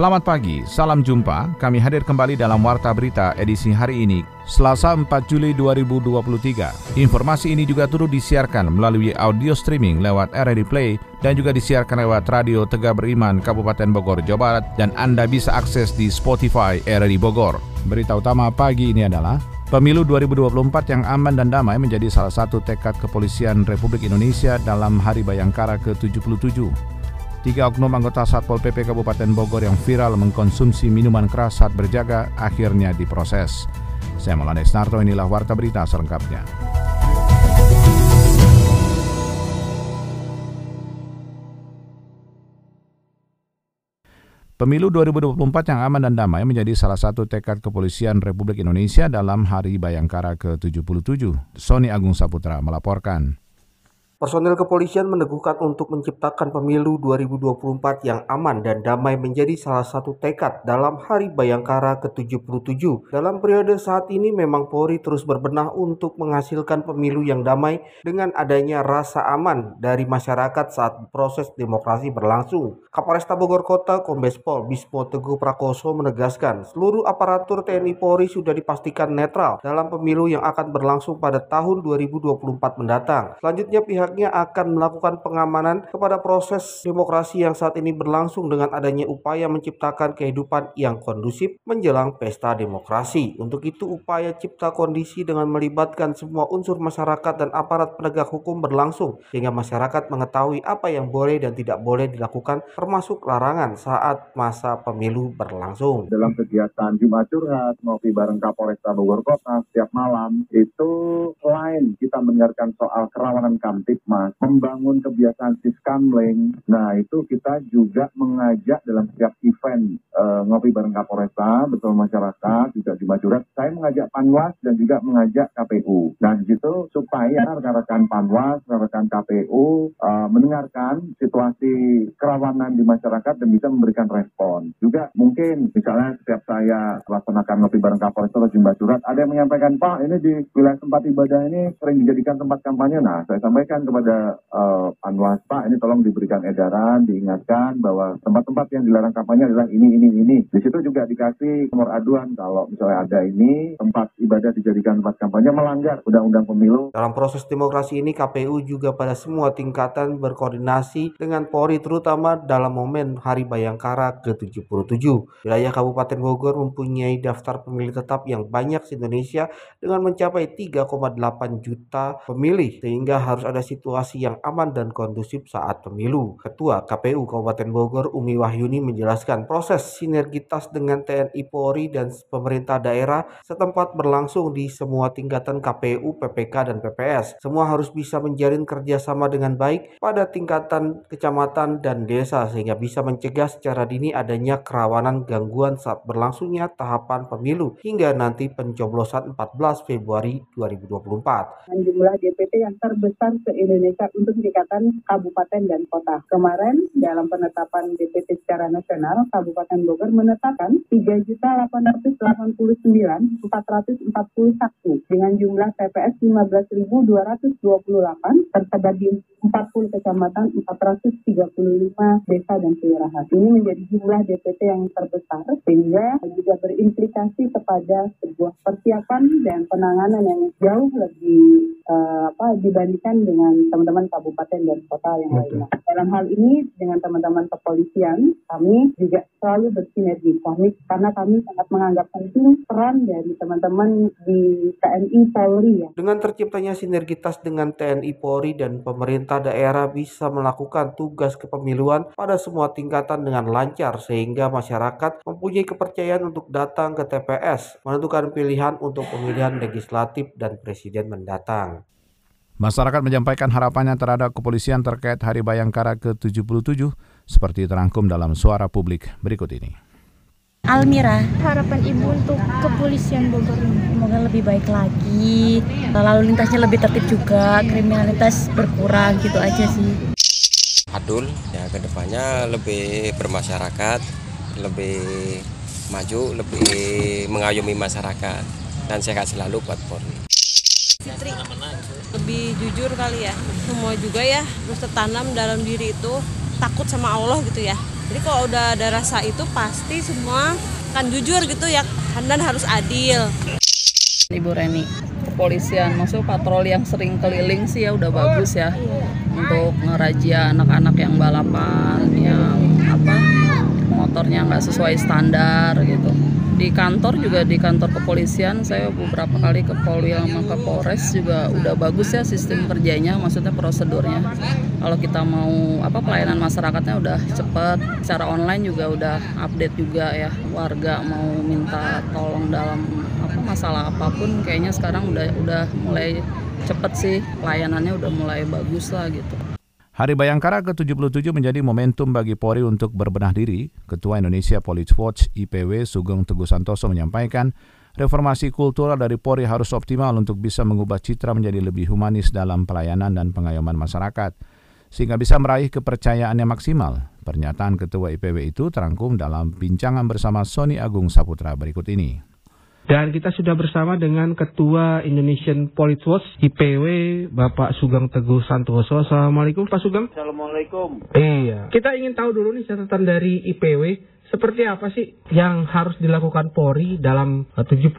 Selamat pagi, salam jumpa. Kami hadir kembali dalam Warta Berita edisi hari ini, Selasa 4 Juli 2023. Informasi ini juga turut disiarkan melalui audio streaming lewat RRI Play dan juga disiarkan lewat Radio Tegak Beriman Kabupaten Bogor, Jawa Barat dan Anda bisa akses di Spotify RRI Bogor. Berita utama pagi ini adalah Pemilu 2024 yang aman dan damai menjadi salah satu tekad kepolisian Republik Indonesia dalam Hari Bayangkara ke-77. Tiga oknum anggota Satpol PP Kabupaten Bogor yang viral mengkonsumsi minuman keras saat berjaga akhirnya diproses. Saya Maulana Snarto, inilah Warta Berita selengkapnya. Pemilu 2024 yang aman dan damai menjadi salah satu tekad kepolisian Republik Indonesia dalam Hari Bayangkara ke-77. Sony Agung Saputra melaporkan. Personel kepolisian meneguhkan untuk menciptakan pemilu 2024 yang aman dan damai menjadi salah satu tekad dalam Hari Bayangkara ke-77. Dalam periode saat ini memang Polri terus berbenah untuk menghasilkan pemilu yang damai dengan adanya rasa aman dari masyarakat saat proses demokrasi berlangsung. Kapolresta Bogor Kota Kombes Pol Bismo Teguh Prakoso menegaskan seluruh aparatur TNI Polri sudah dipastikan netral dalam pemilu yang akan berlangsung pada tahun 2024 mendatang. Selanjutnya pihak pihaknya akan melakukan pengamanan kepada proses demokrasi yang saat ini berlangsung dengan adanya upaya menciptakan kehidupan yang kondusif menjelang pesta demokrasi. Untuk itu upaya cipta kondisi dengan melibatkan semua unsur masyarakat dan aparat penegak hukum berlangsung sehingga masyarakat mengetahui apa yang boleh dan tidak boleh dilakukan termasuk larangan saat masa pemilu berlangsung. Dalam kegiatan Jumat Curhat ngopi bareng Kapolresta Bogor Kota setiap malam itu selain kita mendengarkan soal kerawanan kamtip Mas, membangun kebiasaan siskamling. Nah, itu kita juga mengajak dalam setiap event uh, ngopi bareng Kapolresta, betul masyarakat, juga di Majurat. Saya mengajak Panwas dan juga mengajak KPU. Dan gitu supaya rekan-rekan Panwas, rekan-rekan KPU uh, eh, mendengarkan situasi kerawanan di masyarakat dan bisa memberikan respon. Juga mungkin misalnya setiap saya laksanakan ngopi bareng Kapolresta atau Jumba Surat, ada yang menyampaikan, Pak, ini di wilayah tempat ibadah ini sering dijadikan tempat kampanye. Nah, saya sampaikan kepada uh, Panwas Pak ini tolong diberikan edaran, diingatkan bahwa tempat-tempat yang dilarang kampanye adalah ini, ini, ini. Di situ juga dikasih nomor aduan kalau misalnya ada ini tempat ibadah dijadikan tempat kampanye melanggar undang-undang pemilu. Dalam proses demokrasi ini KPU juga pada semua tingkatan berkoordinasi dengan Polri terutama dalam momen Hari Bayangkara ke-77. Wilayah Kabupaten Bogor mempunyai daftar pemilih tetap yang banyak di Indonesia dengan mencapai 3,8 juta pemilih sehingga harus ada situasi yang aman dan kondusif saat pemilu. Ketua KPU Kabupaten Bogor Umi Wahyuni menjelaskan proses sinergitas dengan TNI Polri dan pemerintah daerah setempat berlangsung di semua tingkatan KPU, PPK, dan PPS. Semua harus bisa menjalin kerjasama dengan baik pada tingkatan kecamatan dan desa sehingga bisa mencegah secara dini adanya kerawanan gangguan saat berlangsungnya tahapan pemilu hingga nanti pencoblosan 14 Februari 2024. Jumlah DPT yang terbesar se Indonesia untuk tingkatan kabupaten dan kota. Kemarin dalam penetapan DPT secara nasional, Kabupaten Bogor menetapkan 3.889.441 dengan jumlah TPS 15.228 tersebar di 40 kecamatan, 435 desa dan kelurahan. Ini menjadi jumlah DPT yang terbesar sehingga juga berimplikasi kepada sebuah persiapan dan penanganan yang jauh lebih uh, apa dibandingkan dengan teman-teman kabupaten dan kota yang lainnya. Dalam hal ini dengan teman-teman kepolisian kami juga selalu bersinergi kami karena kami sangat menganggap penting peran dari teman-teman di TNI Polri ya. Dengan terciptanya sinergitas dengan TNI Polri dan pemerintah daerah bisa melakukan tugas kepemiluan pada semua tingkatan dengan lancar sehingga masyarakat mempunyai kepercayaan untuk datang ke TPS menentukan pilihan untuk pemilihan legislatif dan presiden mendatang. Masyarakat menyampaikan harapannya terhadap kepolisian terkait Hari Bayangkara ke-77 seperti terangkum dalam suara publik berikut ini. Almira, harapan Ibu untuk kepolisian Bogor semoga lebih baik lagi, lalu lintasnya lebih tertib juga, kriminalitas berkurang gitu aja sih. Adul ya ke depannya lebih bermasyarakat, lebih maju, lebih mengayomi masyarakat dan sehat selalu buat Polri. Lebih jujur kali ya. Semua juga ya terus tertanam dalam diri itu takut sama Allah gitu ya. Jadi kalau udah ada rasa itu pasti semua kan jujur gitu ya dan harus adil. Ibu Reni kepolisian maksudnya patroli yang sering keliling sih ya udah bagus ya. Untuk ngerajia anak-anak yang balapan yang apa motornya nggak sesuai standar gitu di kantor juga di kantor kepolisian. Saya beberapa kali ke Polri sama ke Polres juga udah bagus ya sistem kerjanya maksudnya prosedurnya. Kalau kita mau apa pelayanan masyarakatnya udah cepet secara online juga udah update juga ya. Warga mau minta tolong dalam apa masalah apa pun kayaknya sekarang udah udah mulai cepet sih pelayanannya udah mulai bagus lah gitu Hari Bayangkara ke-77 menjadi momentum bagi Polri untuk berbenah diri. Ketua Indonesia Police Watch IPW Sugeng Teguh Santoso menyampaikan, reformasi kultural dari Polri harus optimal untuk bisa mengubah citra menjadi lebih humanis dalam pelayanan dan pengayoman masyarakat, sehingga bisa meraih kepercayaan yang maksimal. Pernyataan Ketua IPW itu terangkum dalam bincangan bersama Sony Agung Saputra berikut ini. Dan kita sudah bersama dengan Ketua Indonesian Police Watch IPW Bapak Sugeng Teguh Santoso. Assalamualaikum Pak Sugeng. Assalamualaikum. Iya. Kita ingin tahu dulu nih catatan dari IPW seperti apa sih yang harus dilakukan Polri dalam 77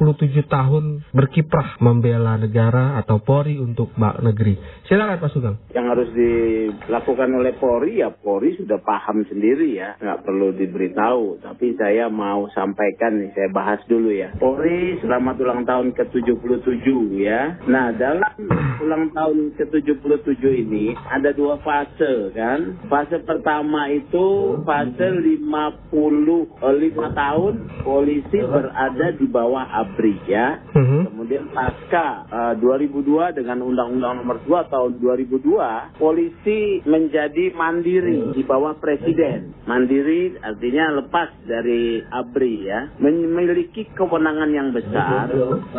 tahun berkiprah membela negara atau Polri untuk negeri? Silakan Pak Sugeng. Yang harus dilakukan oleh Polri ya Polri sudah paham sendiri ya, nggak perlu diberitahu. Tapi saya mau sampaikan nih, saya bahas dulu ya. Polri selamat ulang tahun ke-77 ya. Nah dalam ulang tahun ke-77 ini ada dua fase kan. Fase pertama itu fase 50 lima tahun polisi berada di bawah ABRI ya. Uh-huh. Kemudian pasca uh, 2002 dengan Undang-Undang Nomor 2 tahun 2002, polisi menjadi mandiri di bawah presiden. Mandiri artinya lepas dari ABRI ya, memiliki kewenangan yang besar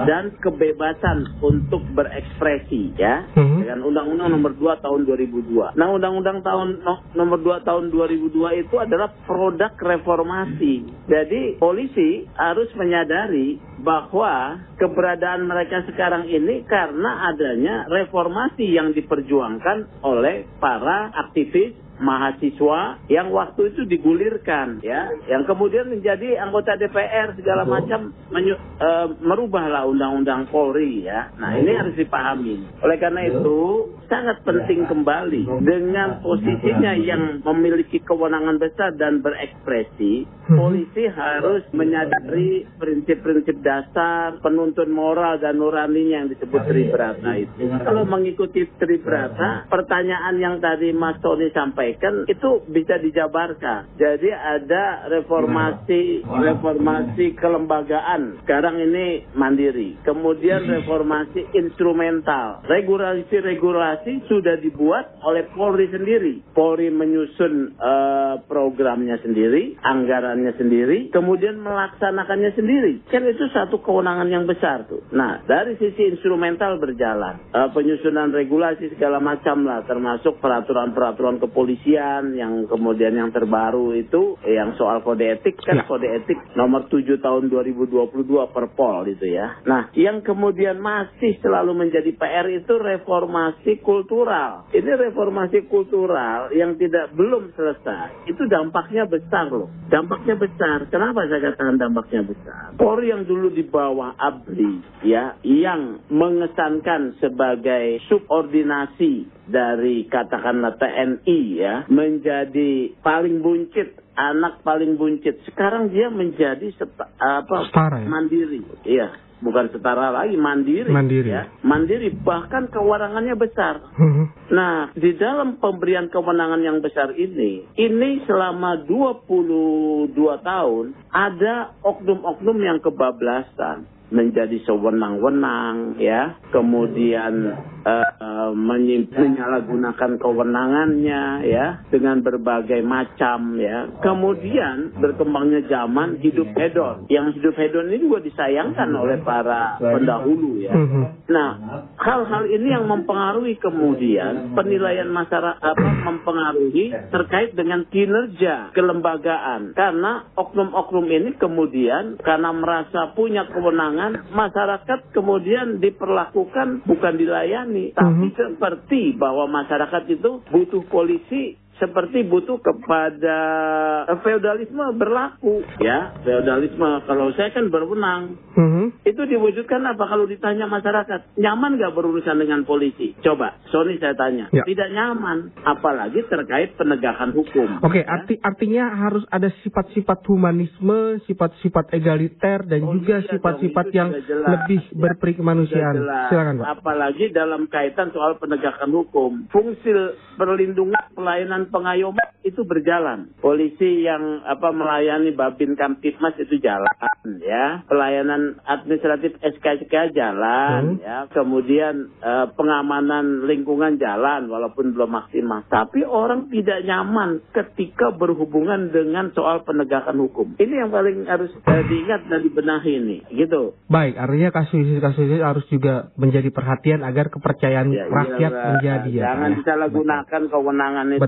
dan kebebasan untuk berekspresi ya uh-huh. dengan Undang-Undang Nomor 2 tahun 2002. Nah, Undang-Undang tahun no, Nomor 2 tahun 2002 itu adalah produk reformasi reformasi. Jadi polisi harus menyadari bahwa keberadaan mereka sekarang ini karena adanya reformasi yang diperjuangkan oleh para aktivis mahasiswa yang waktu itu digulirkan ya. Yang kemudian menjadi anggota DPR segala macam menyu, e, merubahlah undang-undang Polri ya. Nah ini harus dipahami. Oleh karena itu sangat penting kembali dengan posisinya yang memiliki kewenangan besar dan berekspresi polisi harus menyadari prinsip-prinsip dasar penuntun moral dan nuraninya yang disebut tribrata itu kalau mengikuti tribrata pertanyaan yang tadi Mas Tony sampaikan itu bisa dijabarkan. Jadi ada reformasi reformasi kelembagaan. Sekarang ini mandiri. Kemudian reformasi instrumental. Regulasi-regulasi sudah dibuat oleh Polri sendiri. Polri menyusun uh, programnya sendiri, anggarannya sendiri, kemudian melaksanakannya sendiri. Kan itu satu kewenangan yang besar tuh. Nah, dari sisi instrumental berjalan. Uh, penyusunan regulasi segala macam lah, termasuk peraturan-peraturan kepolisian yang kemudian yang terbaru itu yang soal kode etik kan ya. kode etik nomor 7 tahun 2022 Perpol itu ya. Nah, yang kemudian masih selalu menjadi PR itu reformasi kultural. Ini reformasi kultural yang tidak belum selesai. Itu dampaknya besar loh. Dampaknya besar. Kenapa saya katakan dampaknya besar? Polri yang dulu di bawah ABRI ya, yang mengesankan sebagai subordinasi dari katakanlah TNI ya menjadi paling buncit anak paling buncit sekarang dia menjadi seta, apa setara, ya? mandiri iya bukan setara lagi mandiri. Mandiri. Ya. Mandiri bahkan kewenangannya besar. Mhm. nah di dalam pemberian kewenangan yang besar ini ini selama 22 tahun ada oknum-oknum yang kebablasan menjadi sewenang-wenang ya kemudian uh, uh, menyalahgunakan kewenangannya ya dengan berbagai macam ya. Kemudian berkembangnya zaman hidup hedon. Yang hidup hedon ini juga disayangkan oleh para pendahulu ya. Nah, hal-hal ini yang mempengaruhi kemudian penilaian masyarakat apa mempengaruhi terkait dengan kinerja kelembagaan karena oknum-oknum ini kemudian karena merasa punya kewenangan masyarakat kemudian diperlakukan bukan dilayani tapi seperti bahwa masyarakat itu butuh polisi seperti butuh kepada feodalisme berlaku ya feodalisme kalau saya kan berwenang Mhm. itu diwujudkan apa kalau ditanya masyarakat nyaman nggak berurusan dengan polisi coba Sony saya tanya Ya. tidak nyaman apalagi terkait penegakan hukum Oke, arti artinya harus ada sifat-sifat humanisme, sifat-sifat egaliter dan juga sifat-sifat itu yang jelas. lebih Ya, berperi kemanusiaan. Silakan, Pak. Apalagi dalam kaitan soal penegakan hukum, fungsi perlindungan pelayanan pengayoman itu berjalan. Polisi yang apa melayani Babin Kamtipmas itu jalan, ya. Pelayanan administratif SKSK jalan, ya. Kemudian eh, pengamanan lingkungan jalan walaupun belum maksimal. Tapi orang tidak nyaman ketika berhubungan dengan soal penegakan hukum. Ini yang paling harus eh, diingat dan dibenahi ini, gitu. Baik, artinya kasus-kasus ini harus juga menjadi perhatian agar kepercayaan Ya, rakyat iyalah. menjadi ya. Jangan ya. disalahgunakan kewenangan itu.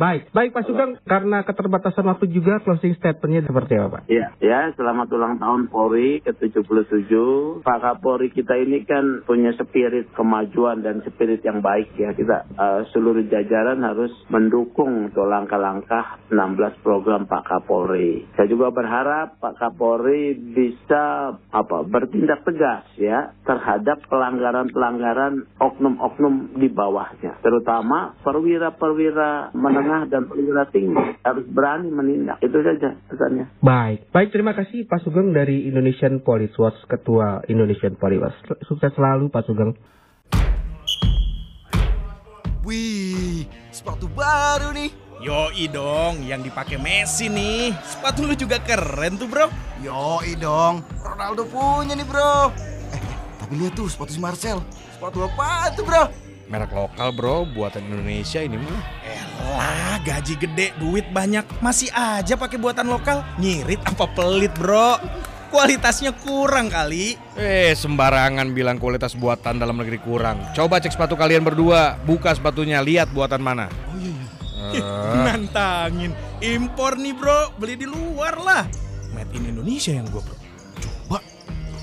Baik, baik Pak Sugeng, karena keterbatasan waktu juga closing statementnya seperti apa Pak? Ya, ya, selamat ulang tahun Polri ke-77. Pak Kapolri kita ini kan punya spirit kemajuan dan spirit yang baik ya. Kita eh, seluruh jajaran harus mendukung untuk langkah-langkah 16 program Pak Kapolri. Saya juga berharap Pak Kapolri bisa apa bertindak tegas ya terhadap pelanggaran-pelanggaran oknum-oknum di bawahnya. Terutama perwira-perwira menengah dan perwira tinggi harus berani menindak. Itu saja pesannya. Baik, baik terima kasih Pak Sugeng dari Indonesian Police Watch, Ketua Indonesian Police Watch. Sukses selalu Pak Sugeng. Wih, sepatu baru nih. Yoi dong, yang dipakai Messi nih. Sepatu lu juga keren tuh, Bro. Yoi dong, Ronaldo punya nih bro. Eh, tapi lihat tuh sepatu si Marcel. Sepatu apa tuh bro? Merek lokal, Bro, buatan Indonesia ini mah. Elah, gaji gede, duit banyak, masih aja pakai buatan lokal. Ngirit apa pelit, Bro? Kualitasnya kurang kali. Eh, sembarangan bilang kualitas buatan dalam negeri kurang. Coba cek sepatu kalian berdua, buka sepatunya, lihat buatan mana. Oh iya iya. Eh, Nantangin. Impor nih, Bro. Beli di luar lah. Made in Indonesia yang gua, Bro. Coba.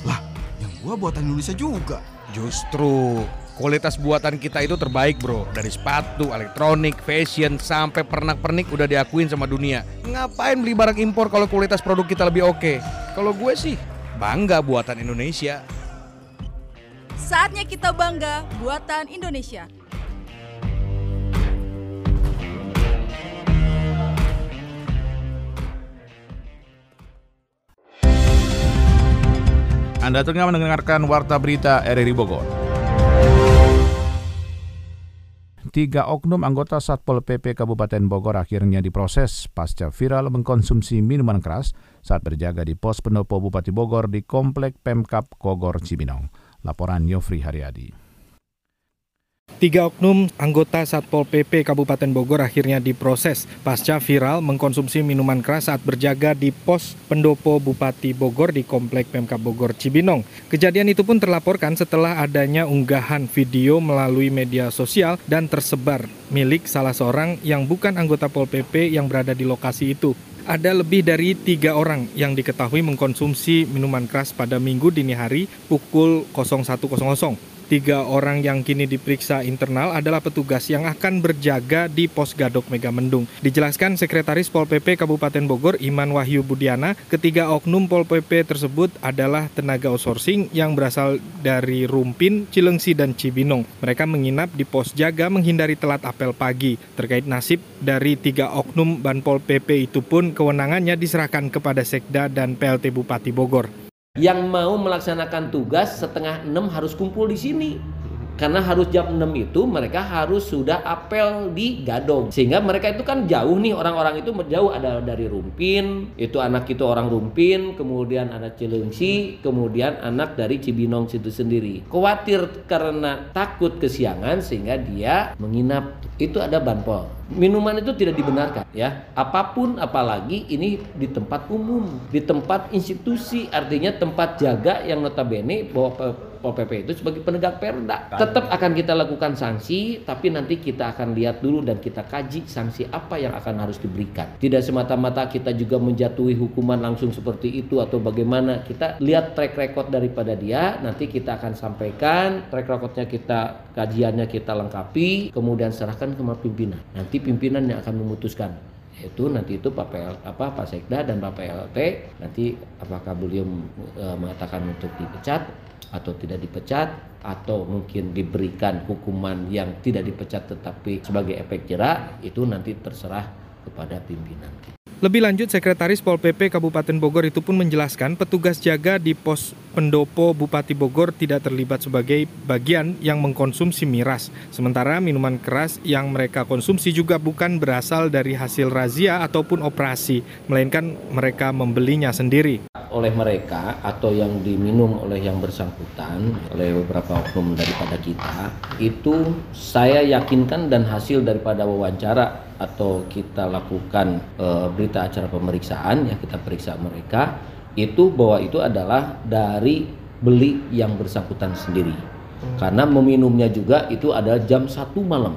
Lah, yang gua buatan Indonesia juga. Justru kualitas buatan kita itu terbaik bro Dari sepatu, elektronik, fashion, sampai pernak-pernik udah diakuin sama dunia Ngapain beli barang impor kalau kualitas produk kita lebih oke? Kalau gue sih bangga buatan Indonesia Saatnya kita bangga buatan Indonesia. Anda tengah mendengarkan Warta Berita RRI Bogor Tiga oknum anggota Satpol PP Kabupaten Bogor akhirnya diproses pasca viral mengkonsumsi minuman keras saat berjaga di pos pendopo Bupati Bogor di Komplek Pemkap Kogor Cibinong. Laporan Yofri Haryadi. Tiga oknum anggota Satpol PP Kabupaten Bogor akhirnya diproses pasca viral mengkonsumsi minuman keras saat berjaga di pos pendopo Bupati Bogor di Komplek Pemkap Bogor Cibinong. Kejadian itu pun terlaporkan setelah adanya unggahan video melalui media sosial dan tersebar milik salah seorang yang bukan anggota Pol PP yang berada di lokasi itu. Ada lebih dari tiga orang yang diketahui mengkonsumsi minuman keras pada minggu dini hari pukul 01.00. Tiga orang yang kini diperiksa internal adalah petugas yang akan berjaga di pos Gadok Megamendung. Dijelaskan Sekretaris Pol PP Kabupaten Bogor Iman Wahyu Budiana, ketiga oknum Pol PP tersebut adalah tenaga outsourcing yang berasal dari Rumpin, Cilengsi, dan Cibinong. Mereka menginap di pos jaga menghindari telat apel pagi. Terkait nasib dari tiga oknum Ban Pol PP itu pun kewenangannya diserahkan kepada Sekda dan PLT Bupati Bogor. Yang mau melaksanakan tugas setengah enam harus kumpul di sini karena harus jam 6 itu mereka harus sudah apel di Gadong sehingga mereka itu kan jauh nih orang-orang itu jauh ada dari Rumpin itu anak itu orang Rumpin kemudian anak Cilengsi kemudian anak dari Cibinong situ sendiri. Khawatir karena takut kesiangan sehingga dia menginap. Itu ada banpol. Minuman itu tidak dibenarkan ya. Apa pun apalagi ini di tempat umum di tempat institusi. Artinya tempat jaga yang notabene bahwa Pol PP itu sebagai penegak perda. Tetap akan kita lakukan sanksi tapi nanti kita akan lihat dulu dan kita kaji sanksi apa yang akan harus diberikan. Tidak semata-mata kita juga menjatuhi hukuman langsung seperti itu atau bagaimana. Kita lihat track record daripada dia nanti kita akan sampaikan track recordnya kita kajiannya kita lengkapi kemudian serahkan ke pimpinan. Nanti pimpinan yang akan memutuskan. Itu nanti itu Pak PL, apa Pak Sekda dan Pak PLT nanti apakah beliau e, mengatakan untuk dipecat atau tidak dipecat atau mungkin diberikan hukuman yang tidak dipecat tetapi sebagai efek jerak itu nanti terserah kepada pimpinan. Lebih lanjut, Sekretaris Pol PP Kabupaten Bogor itu pun menjelaskan petugas jaga di pos pendopo Bupati Bogor tidak terlibat sebagai bagian yang mengkonsumsi miras. Sementara minuman keras yang mereka konsumsi juga bukan berasal dari hasil razia ataupun operasi, melainkan mereka membelinya sendiri. Oleh mereka atau yang diminum oleh yang bersangkutan, oleh beberapa oknum daripada kita, itu saya yakinkan dan hasil daripada wawancara atau kita lakukan e, berita acara pemeriksaan ya kita periksa mereka itu bahwa itu adalah dari beli yang bersangkutan sendiri. Hmm. karena meminumnya juga itu adalah jam satu malam.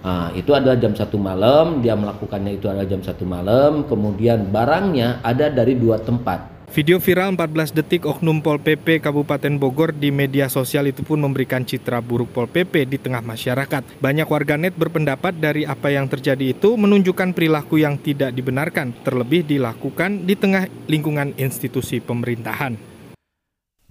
Nah, itu adalah jam satu malam dia melakukannya itu adalah jam satu malam kemudian barangnya ada dari dua tempat Video viral 14 detik Oknum Pol PP Kabupaten Bogor di media sosial itu pun memberikan citra buruk Pol PP di tengah masyarakat. Banyak warganet berpendapat dari apa yang terjadi itu menunjukkan perilaku yang tidak dibenarkan, terlebih dilakukan di tengah lingkungan institusi pemerintahan.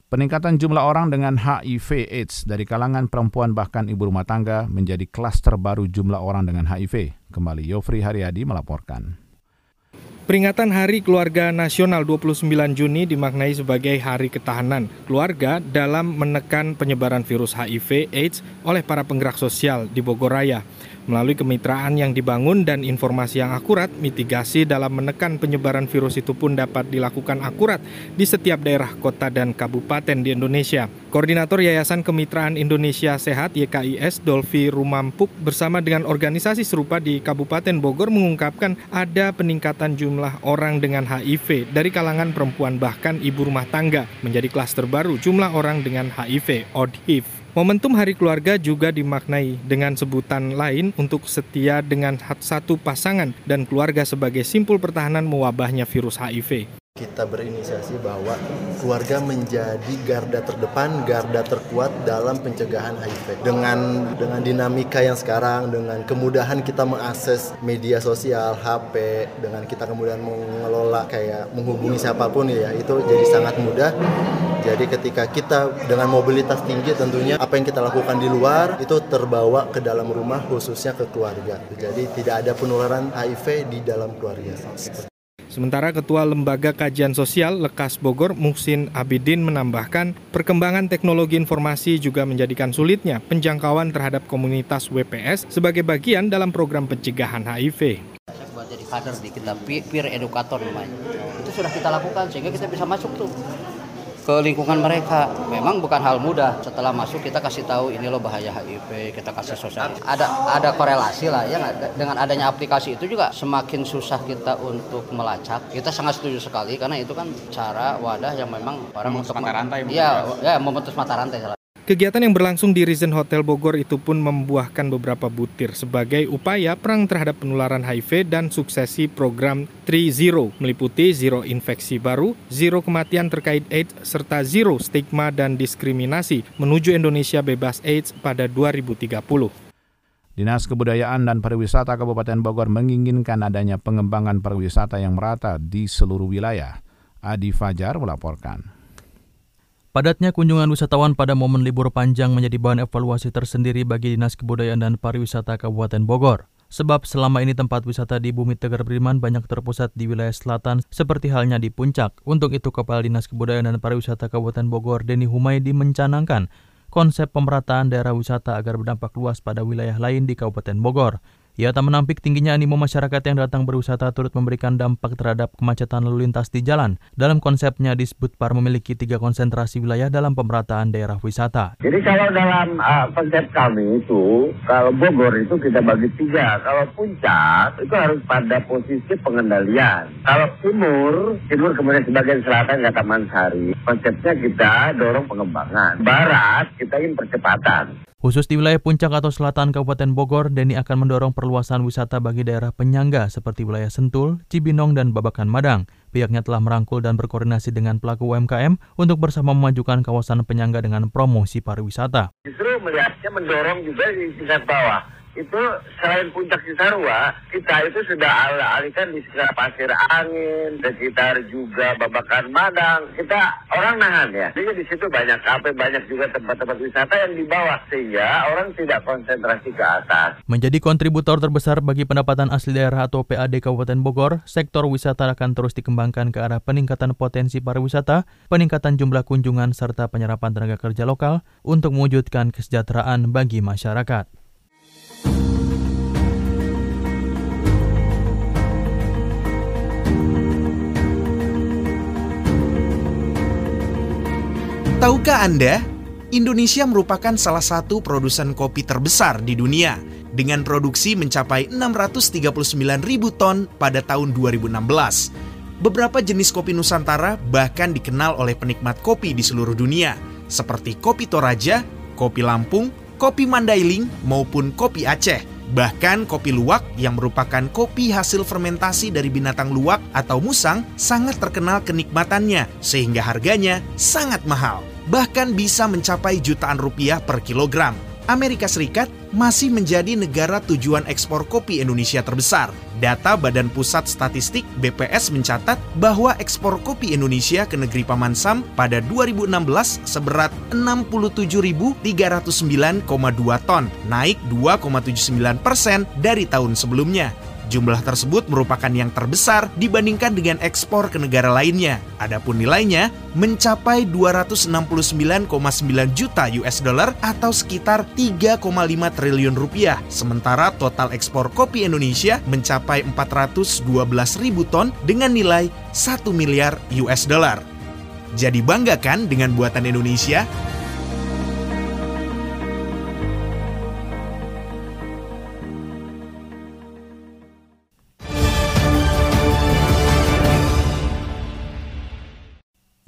Peningkatan jumlah orang dengan HIV AIDS dari kalangan perempuan bahkan ibu rumah tangga menjadi klaster baru jumlah orang dengan HIV. Kembali Yofri Haryadi melaporkan. Peringatan Hari Keluarga Nasional 29 Juni dimaknai sebagai hari ketahanan keluarga dalam menekan penyebaran virus HIV AIDS oleh para penggerak sosial di Bogor Raya. Melalui kemitraan yang dibangun dan informasi yang akurat, mitigasi dalam menekan penyebaran virus itu pun dapat dilakukan akurat di setiap daerah kota dan kabupaten di Indonesia. Koordinator Yayasan Kemitraan Indonesia Sehat YKIS Dolfi Rumampuk bersama dengan organisasi serupa di Kabupaten Bogor mengungkapkan ada peningkatan jumlah orang dengan HIV dari kalangan perempuan bahkan ibu rumah tangga menjadi klaster baru jumlah orang dengan HIV ODHIV. Momentum Hari Keluarga juga dimaknai dengan sebutan lain untuk setia dengan satu pasangan dan keluarga sebagai simpul pertahanan mewabahnya virus HIV kita berinisiasi bahwa keluarga menjadi garda terdepan, garda terkuat dalam pencegahan HIV. Dengan dengan dinamika yang sekarang, dengan kemudahan kita mengakses media sosial, HP, dengan kita kemudian mengelola kayak menghubungi siapa pun ya, itu jadi sangat mudah. Jadi ketika kita dengan mobilitas tinggi tentunya apa yang kita lakukan di luar itu terbawa ke dalam rumah khususnya ke keluarga. Jadi tidak ada penularan HIV di dalam keluarga. Sementara Ketua Lembaga Kajian Sosial Lekas Bogor Muhsin Abidin menambahkan perkembangan teknologi informasi juga menjadikan sulitnya penjangkauan terhadap komunitas WPS sebagai bagian dalam program pencegahan HIV. Buat jadi kader di kita peer edukator namanya. Itu sudah kita lakukan sehingga kita bisa masuk tuh ke lingkungan mereka. Memang bukan hal mudah. Setelah masuk kita kasih tahu ini loh bahaya HIV, kita kasih sosial. Ada ada korelasi lah ya dengan adanya aplikasi itu juga semakin susah kita untuk melacak. Kita sangat setuju sekali karena itu kan cara wadah yang memang orang memutus untuk mata rantai. Iya, ya memutus mata rantai. Kegiatan yang berlangsung di Risen Hotel Bogor itu pun membuahkan beberapa butir sebagai upaya perang terhadap penularan HIV dan suksesi program 3-0 meliputi zero infeksi baru, zero kematian terkait AIDS, serta zero stigma dan diskriminasi menuju Indonesia bebas AIDS pada 2030. Dinas Kebudayaan dan Pariwisata Kabupaten Bogor menginginkan adanya pengembangan pariwisata yang merata di seluruh wilayah. Adi Fajar melaporkan. Padatnya kunjungan wisatawan pada momen libur panjang menjadi bahan evaluasi tersendiri bagi Dinas Kebudayaan dan Pariwisata Kabupaten Bogor. Sebab selama ini tempat wisata di Bumi Tegar Beriman banyak terpusat di wilayah selatan seperti halnya di Puncak. Untuk itu Kepala Dinas Kebudayaan dan Pariwisata Kabupaten Bogor Denny Humaydi mencanangkan konsep pemerataan daerah wisata agar berdampak luas pada wilayah lain di Kabupaten Bogor. Ia tak menampik tingginya animo masyarakat yang datang berwisata turut memberikan dampak terhadap kemacetan lalu lintas di jalan. Dalam konsepnya disebut par memiliki tiga konsentrasi wilayah dalam pemerataan daerah wisata. Jadi kalau dalam uh, konsep kami itu, kalau Bogor itu kita bagi tiga. Kalau puncak itu harus pada posisi pengendalian. Kalau timur, timur kemudian sebagian selatan kata Mansari. Konsepnya kita dorong pengembangan. Barat kita ingin percepatan. Khusus di wilayah puncak atau selatan Kabupaten Bogor, Denny akan mendorong perluasan wisata bagi daerah penyangga seperti wilayah Sentul, Cibinong, dan Babakan Madang. Pihaknya telah merangkul dan berkoordinasi dengan pelaku UMKM untuk bersama memajukan kawasan penyangga dengan promosi pariwisata. Justru melihatnya mendorong juga di tingkat bawah itu selain puncak Cisarua, kita itu sudah alih-alihkan di sekitar Pasir Angin, sekitar juga Babakan Madang. Kita orang nahan ya. Jadi di situ banyak kafe, banyak juga tempat-tempat wisata yang di bawah sehingga orang tidak konsentrasi ke atas. Menjadi kontributor terbesar bagi pendapatan asli daerah atau PAD Kabupaten Bogor, sektor wisata akan terus dikembangkan ke arah peningkatan potensi pariwisata, peningkatan jumlah kunjungan serta penyerapan tenaga kerja lokal untuk mewujudkan kesejahteraan bagi masyarakat. Tahukah Anda, Indonesia merupakan salah satu produsen kopi terbesar di dunia dengan produksi mencapai 639 ribu ton pada tahun 2016. Beberapa jenis kopi Nusantara bahkan dikenal oleh penikmat kopi di seluruh dunia, seperti kopi Toraja, kopi Lampung, kopi Mandailing, maupun kopi Aceh. Bahkan kopi luwak yang merupakan kopi hasil fermentasi dari binatang luwak atau musang sangat terkenal kenikmatannya sehingga harganya sangat mahal bahkan bisa mencapai jutaan rupiah per kilogram. Amerika Serikat masih menjadi negara tujuan ekspor kopi Indonesia terbesar. Data Badan Pusat Statistik BPS mencatat bahwa ekspor kopi Indonesia ke negeri Paman Sam pada 2016 seberat 67.309,2 ton, naik 2,79 persen dari tahun sebelumnya. Jumlah tersebut merupakan yang terbesar dibandingkan dengan ekspor ke negara lainnya. Adapun nilainya mencapai 269,9 juta US dollar atau sekitar 3,5 triliun rupiah. Sementara total ekspor kopi Indonesia mencapai 412 ribu ton dengan nilai 1 miliar US dollar. Jadi bangga kan dengan buatan Indonesia?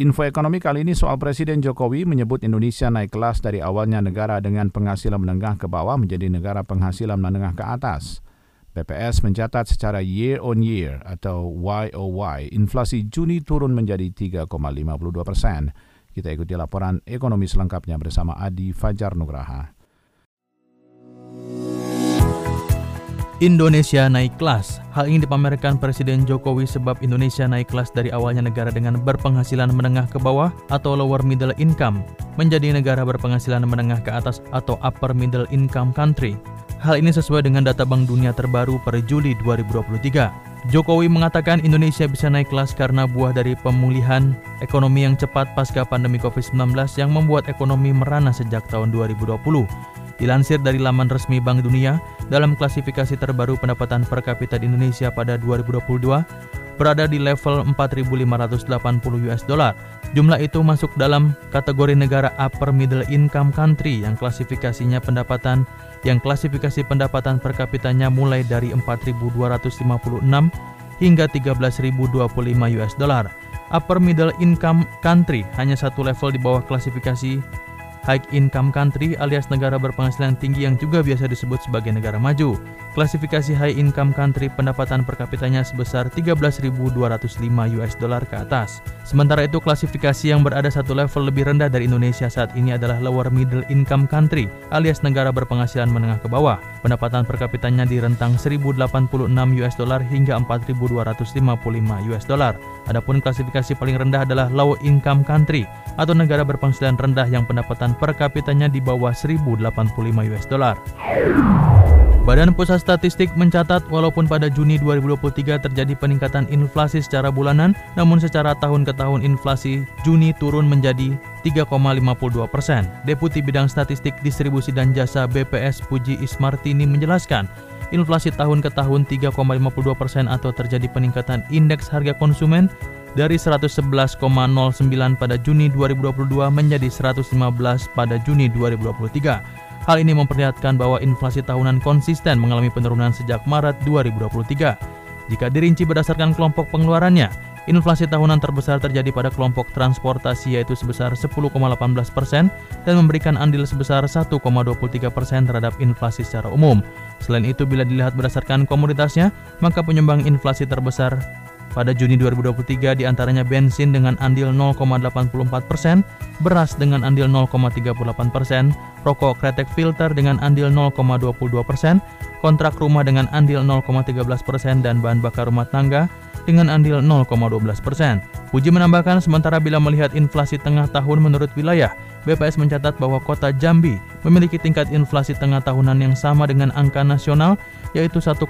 Info ekonomi kali ini soal Presiden Jokowi menyebut Indonesia naik kelas dari awalnya negara dengan penghasilan menengah ke bawah menjadi negara penghasilan menengah ke atas. BPS mencatat secara year on year atau YOY, inflasi Juni turun menjadi 3,52 persen. Kita ikuti laporan ekonomi selengkapnya bersama Adi Fajar Nugraha. Indonesia naik kelas. Hal ini dipamerkan Presiden Jokowi sebab Indonesia naik kelas dari awalnya negara dengan berpenghasilan menengah ke bawah atau lower middle income menjadi negara berpenghasilan menengah ke atas atau upper middle income country. Hal ini sesuai dengan data Bank Dunia terbaru per Juli 2023. Jokowi mengatakan Indonesia bisa naik kelas karena buah dari pemulihan ekonomi yang cepat pasca pandemi COVID-19 yang membuat ekonomi merana sejak tahun 2020. Dilansir dari laman resmi Bank Dunia, dalam klasifikasi terbaru pendapatan per kapita di Indonesia pada 2022 berada di level 4.580 US dollar. Jumlah itu masuk dalam kategori negara upper middle income country yang klasifikasinya pendapatan yang klasifikasi pendapatan per kapitanya mulai dari 4.256 hingga 13.025 US dollar. Upper middle income country hanya satu level di bawah klasifikasi high income country alias negara berpenghasilan tinggi yang juga biasa disebut sebagai negara maju. Klasifikasi high income country pendapatan per kapitanya sebesar 13.205 US dollar ke atas. Sementara itu klasifikasi yang berada satu level lebih rendah dari Indonesia saat ini adalah lower middle income country alias negara berpenghasilan menengah ke bawah. Pendapatan per kapitanya di rentang 1.086 US dollar hingga 4.255 US dollar. Adapun klasifikasi paling rendah adalah low income country atau negara berpenghasilan rendah yang pendapatan per kapitanya di bawah 1.085 US dollar. Badan Pusat Statistik mencatat walaupun pada Juni 2023 terjadi peningkatan inflasi secara bulanan, namun secara tahun ke tahun inflasi Juni turun menjadi 3,52 persen. Deputi Bidang Statistik Distribusi dan Jasa BPS Puji Ismartini menjelaskan, inflasi tahun ke tahun 3,52 persen atau terjadi peningkatan indeks harga konsumen dari 111,09 pada Juni 2022 menjadi 115 pada Juni 2023. Hal ini memperlihatkan bahwa inflasi tahunan konsisten mengalami penurunan sejak Maret 2023. Jika dirinci berdasarkan kelompok pengeluarannya, Inflasi tahunan terbesar terjadi pada kelompok transportasi yaitu sebesar 10,18 persen dan memberikan andil sebesar 1,23 persen terhadap inflasi secara umum. Selain itu, bila dilihat berdasarkan komoditasnya, maka penyumbang inflasi terbesar pada Juni 2023 di antaranya bensin dengan andil 0,84 persen, beras dengan andil 0,38 persen, rokok kretek filter dengan andil 0,22 persen, kontrak rumah dengan andil 0,13 persen, dan bahan bakar rumah tangga dengan andil 0,12 persen. Puji menambahkan sementara bila melihat inflasi tengah tahun menurut wilayah, BPS mencatat bahwa kota Jambi memiliki tingkat inflasi tengah tahunan yang sama dengan angka nasional yaitu 1,24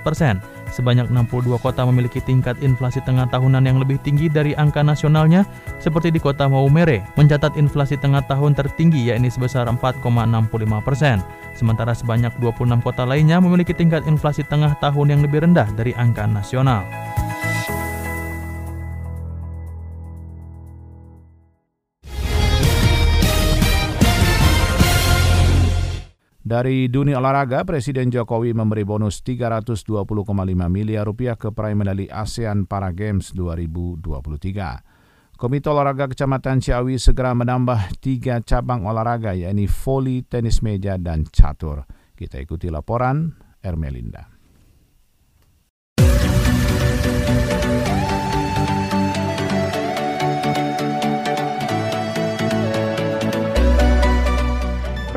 persen. Sebanyak 62 kota memiliki tingkat inflasi tengah tahunan yang lebih tinggi dari angka nasionalnya seperti di kota Maumere mencatat inflasi tengah tahun tertinggi yakni sebesar 4,65 persen. Sementara sebanyak 26 kota lainnya memiliki tingkat inflasi tengah tahun yang lebih rendah dari angka nasional. Dari dunia olahraga, Presiden Jokowi memberi bonus 320,5 miliar rupiah ke peraih medali ASEAN Para Games 2023. Komite Olahraga Kecamatan Ciawi segera menambah tiga cabang olahraga, yakni voli, tenis meja, dan catur. Kita ikuti laporan Ermelinda.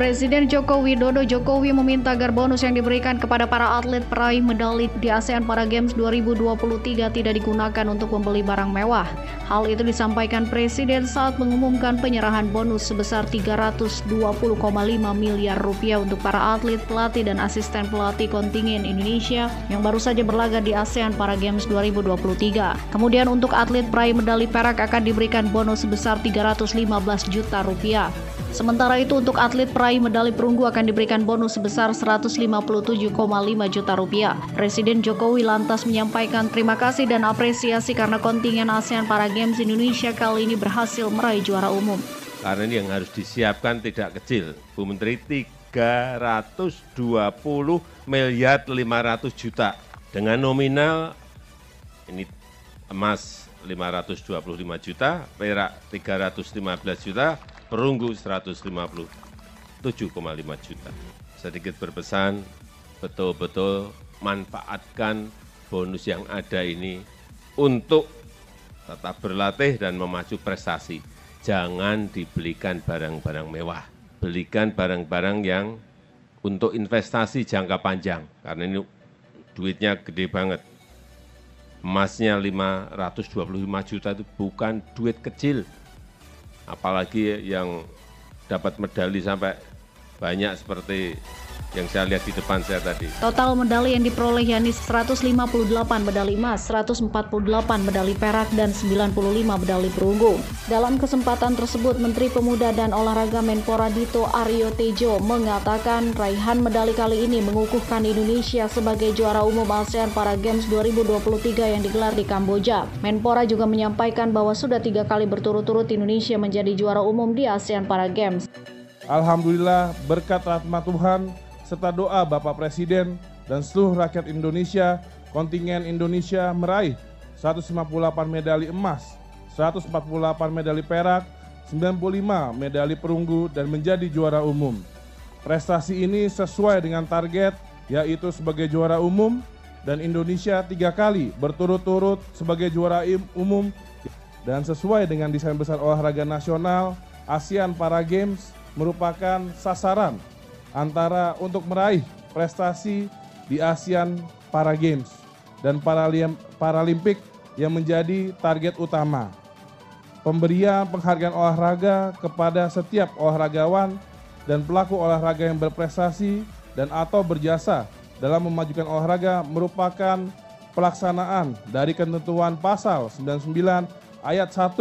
Presiden Joko Widodo Jokowi meminta agar bonus yang diberikan kepada para atlet peraih medali di ASEAN Para Games 2023 tidak digunakan untuk membeli barang mewah. Hal itu disampaikan Presiden saat mengumumkan penyerahan bonus sebesar 320,5 miliar rupiah untuk para atlet, pelatih, dan asisten pelatih kontingen Indonesia yang baru saja berlaga di ASEAN Para Games 2023. Kemudian untuk atlet peraih medali perak akan diberikan bonus sebesar 315 juta rupiah. Sementara itu untuk atlet peraih medali perunggu akan diberikan bonus sebesar 157,5 juta rupiah. Presiden Jokowi lantas menyampaikan terima kasih dan apresiasi karena kontingen ASEAN Para Games Indonesia kali ini berhasil meraih juara umum. Karena ini yang harus disiapkan tidak kecil. Bu Menteri 320 miliar 500 juta. Dengan nominal ini emas 525 juta, perak 315 juta, perunggu 157,5 juta. Sedikit berpesan, betul-betul manfaatkan bonus yang ada ini untuk tetap berlatih dan memacu prestasi. Jangan dibelikan barang-barang mewah. Belikan barang-barang yang untuk investasi jangka panjang. Karena ini duitnya gede banget. Emasnya 525 juta itu bukan duit kecil apalagi yang dapat medali sampai banyak seperti yang saya lihat di depan saya tadi. Total medali yang diperoleh yakni 158 medali emas, 148 medali perak, dan 95 medali perunggu. Dalam kesempatan tersebut, Menteri Pemuda dan Olahraga Menpora Dito Aryo Tejo mengatakan raihan medali kali ini mengukuhkan Indonesia sebagai juara umum ASEAN Para Games 2023 yang digelar di Kamboja. Menpora juga menyampaikan bahwa sudah tiga kali berturut-turut Indonesia menjadi juara umum di ASEAN Para Games. Alhamdulillah berkat rahmat Tuhan serta doa Bapak Presiden dan seluruh rakyat Indonesia, kontingen Indonesia meraih 158 medali emas, 148 medali perak, 95 medali perunggu dan menjadi juara umum. Prestasi ini sesuai dengan target yaitu sebagai juara umum dan Indonesia tiga kali berturut-turut sebagai juara umum dan sesuai dengan desain besar olahraga nasional ASEAN Para Games merupakan sasaran antara untuk meraih prestasi di ASEAN Para Games dan Paralimpik yang menjadi target utama. Pemberian penghargaan olahraga kepada setiap olahragawan dan pelaku olahraga yang berprestasi dan atau berjasa dalam memajukan olahraga merupakan pelaksanaan dari ketentuan pasal 99 ayat 1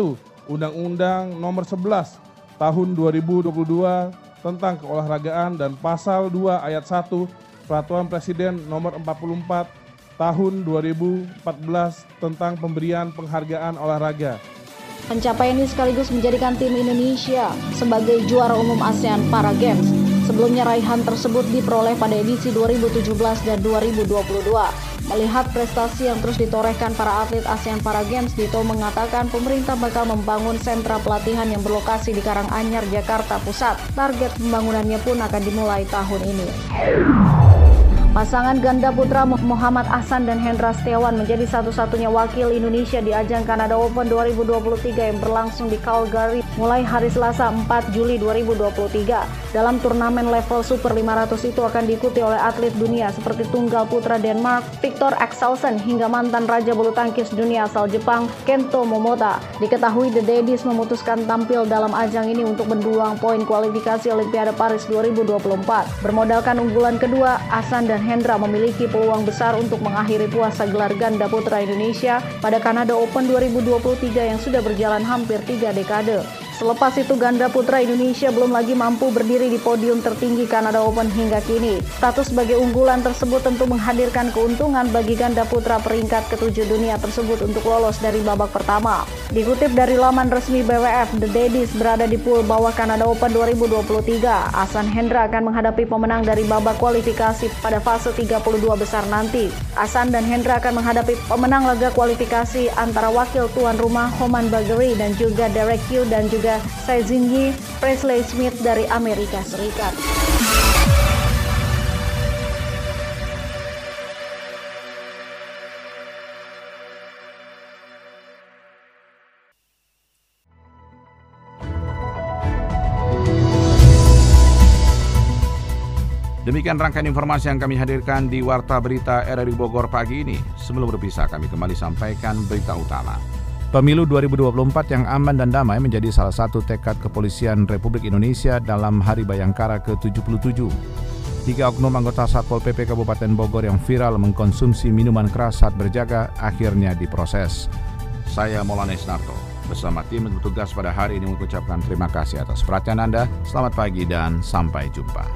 Undang-Undang Nomor 11 Tahun 2022 tentang keolahragaan dan pasal 2 ayat 1 Peraturan Presiden Nomor 44 Tahun 2014 tentang pemberian penghargaan olahraga. Pencapaian ini sekaligus menjadikan tim Indonesia sebagai juara umum ASEAN Para Games. Sebelumnya raihan tersebut diperoleh pada edisi 2017 dan 2022. Melihat prestasi yang terus ditorehkan para atlet ASEAN Para Games, Dito mengatakan pemerintah bakal membangun sentra pelatihan yang berlokasi di Karanganyar, Jakarta Pusat. Target pembangunannya pun akan dimulai tahun ini. Pasangan ganda putra Muhammad Ahsan dan Hendra Setiawan menjadi satu-satunya wakil Indonesia di ajang Kanada Open 2023 yang berlangsung di Calgary mulai hari Selasa 4 Juli 2023. Dalam turnamen level Super 500 itu akan diikuti oleh atlet dunia seperti tunggal putra Denmark, Victor Axelsen hingga mantan Raja Bulu Tangkis dunia asal Jepang, Kento Momota. Diketahui The Daddies memutuskan tampil dalam ajang ini untuk mendulang poin kualifikasi Olimpiade Paris 2024. Bermodalkan unggulan kedua, Ahsan dan Hendra memiliki peluang besar untuk mengakhiri puasa gelar ganda putra Indonesia pada Kanada Open 2023 yang sudah berjalan hampir tiga dekade. Selepas itu ganda putra Indonesia belum lagi mampu berdiri di podium tertinggi Kanada Open hingga kini. Status sebagai unggulan tersebut tentu menghadirkan keuntungan bagi ganda putra peringkat ketujuh dunia tersebut untuk lolos dari babak pertama. Dikutip dari laman resmi BWF, The Daddies berada di pool bawah Kanada Open 2023. Asan Hendra akan menghadapi pemenang dari babak kualifikasi pada fase 32 besar nanti. Asan dan Hendra akan menghadapi pemenang laga kualifikasi antara wakil tuan rumah Homan Bagheri dan juga Derek Yu dan juga juga Saizingi Presley Smith dari Amerika Serikat. Demikian rangkaian informasi yang kami hadirkan di Warta Berita RRI Bogor pagi ini. Sebelum berpisah, kami kembali sampaikan berita utama. Pemilu 2024 yang aman dan damai menjadi salah satu tekad kepolisian Republik Indonesia dalam Hari Bayangkara ke-77. Tiga oknum anggota Satpol PP Kabupaten Bogor yang viral mengkonsumsi minuman keras saat berjaga akhirnya diproses. Saya Molanes Narto bersama tim bertugas pada hari ini mengucapkan terima kasih atas perhatian Anda. Selamat pagi dan sampai jumpa.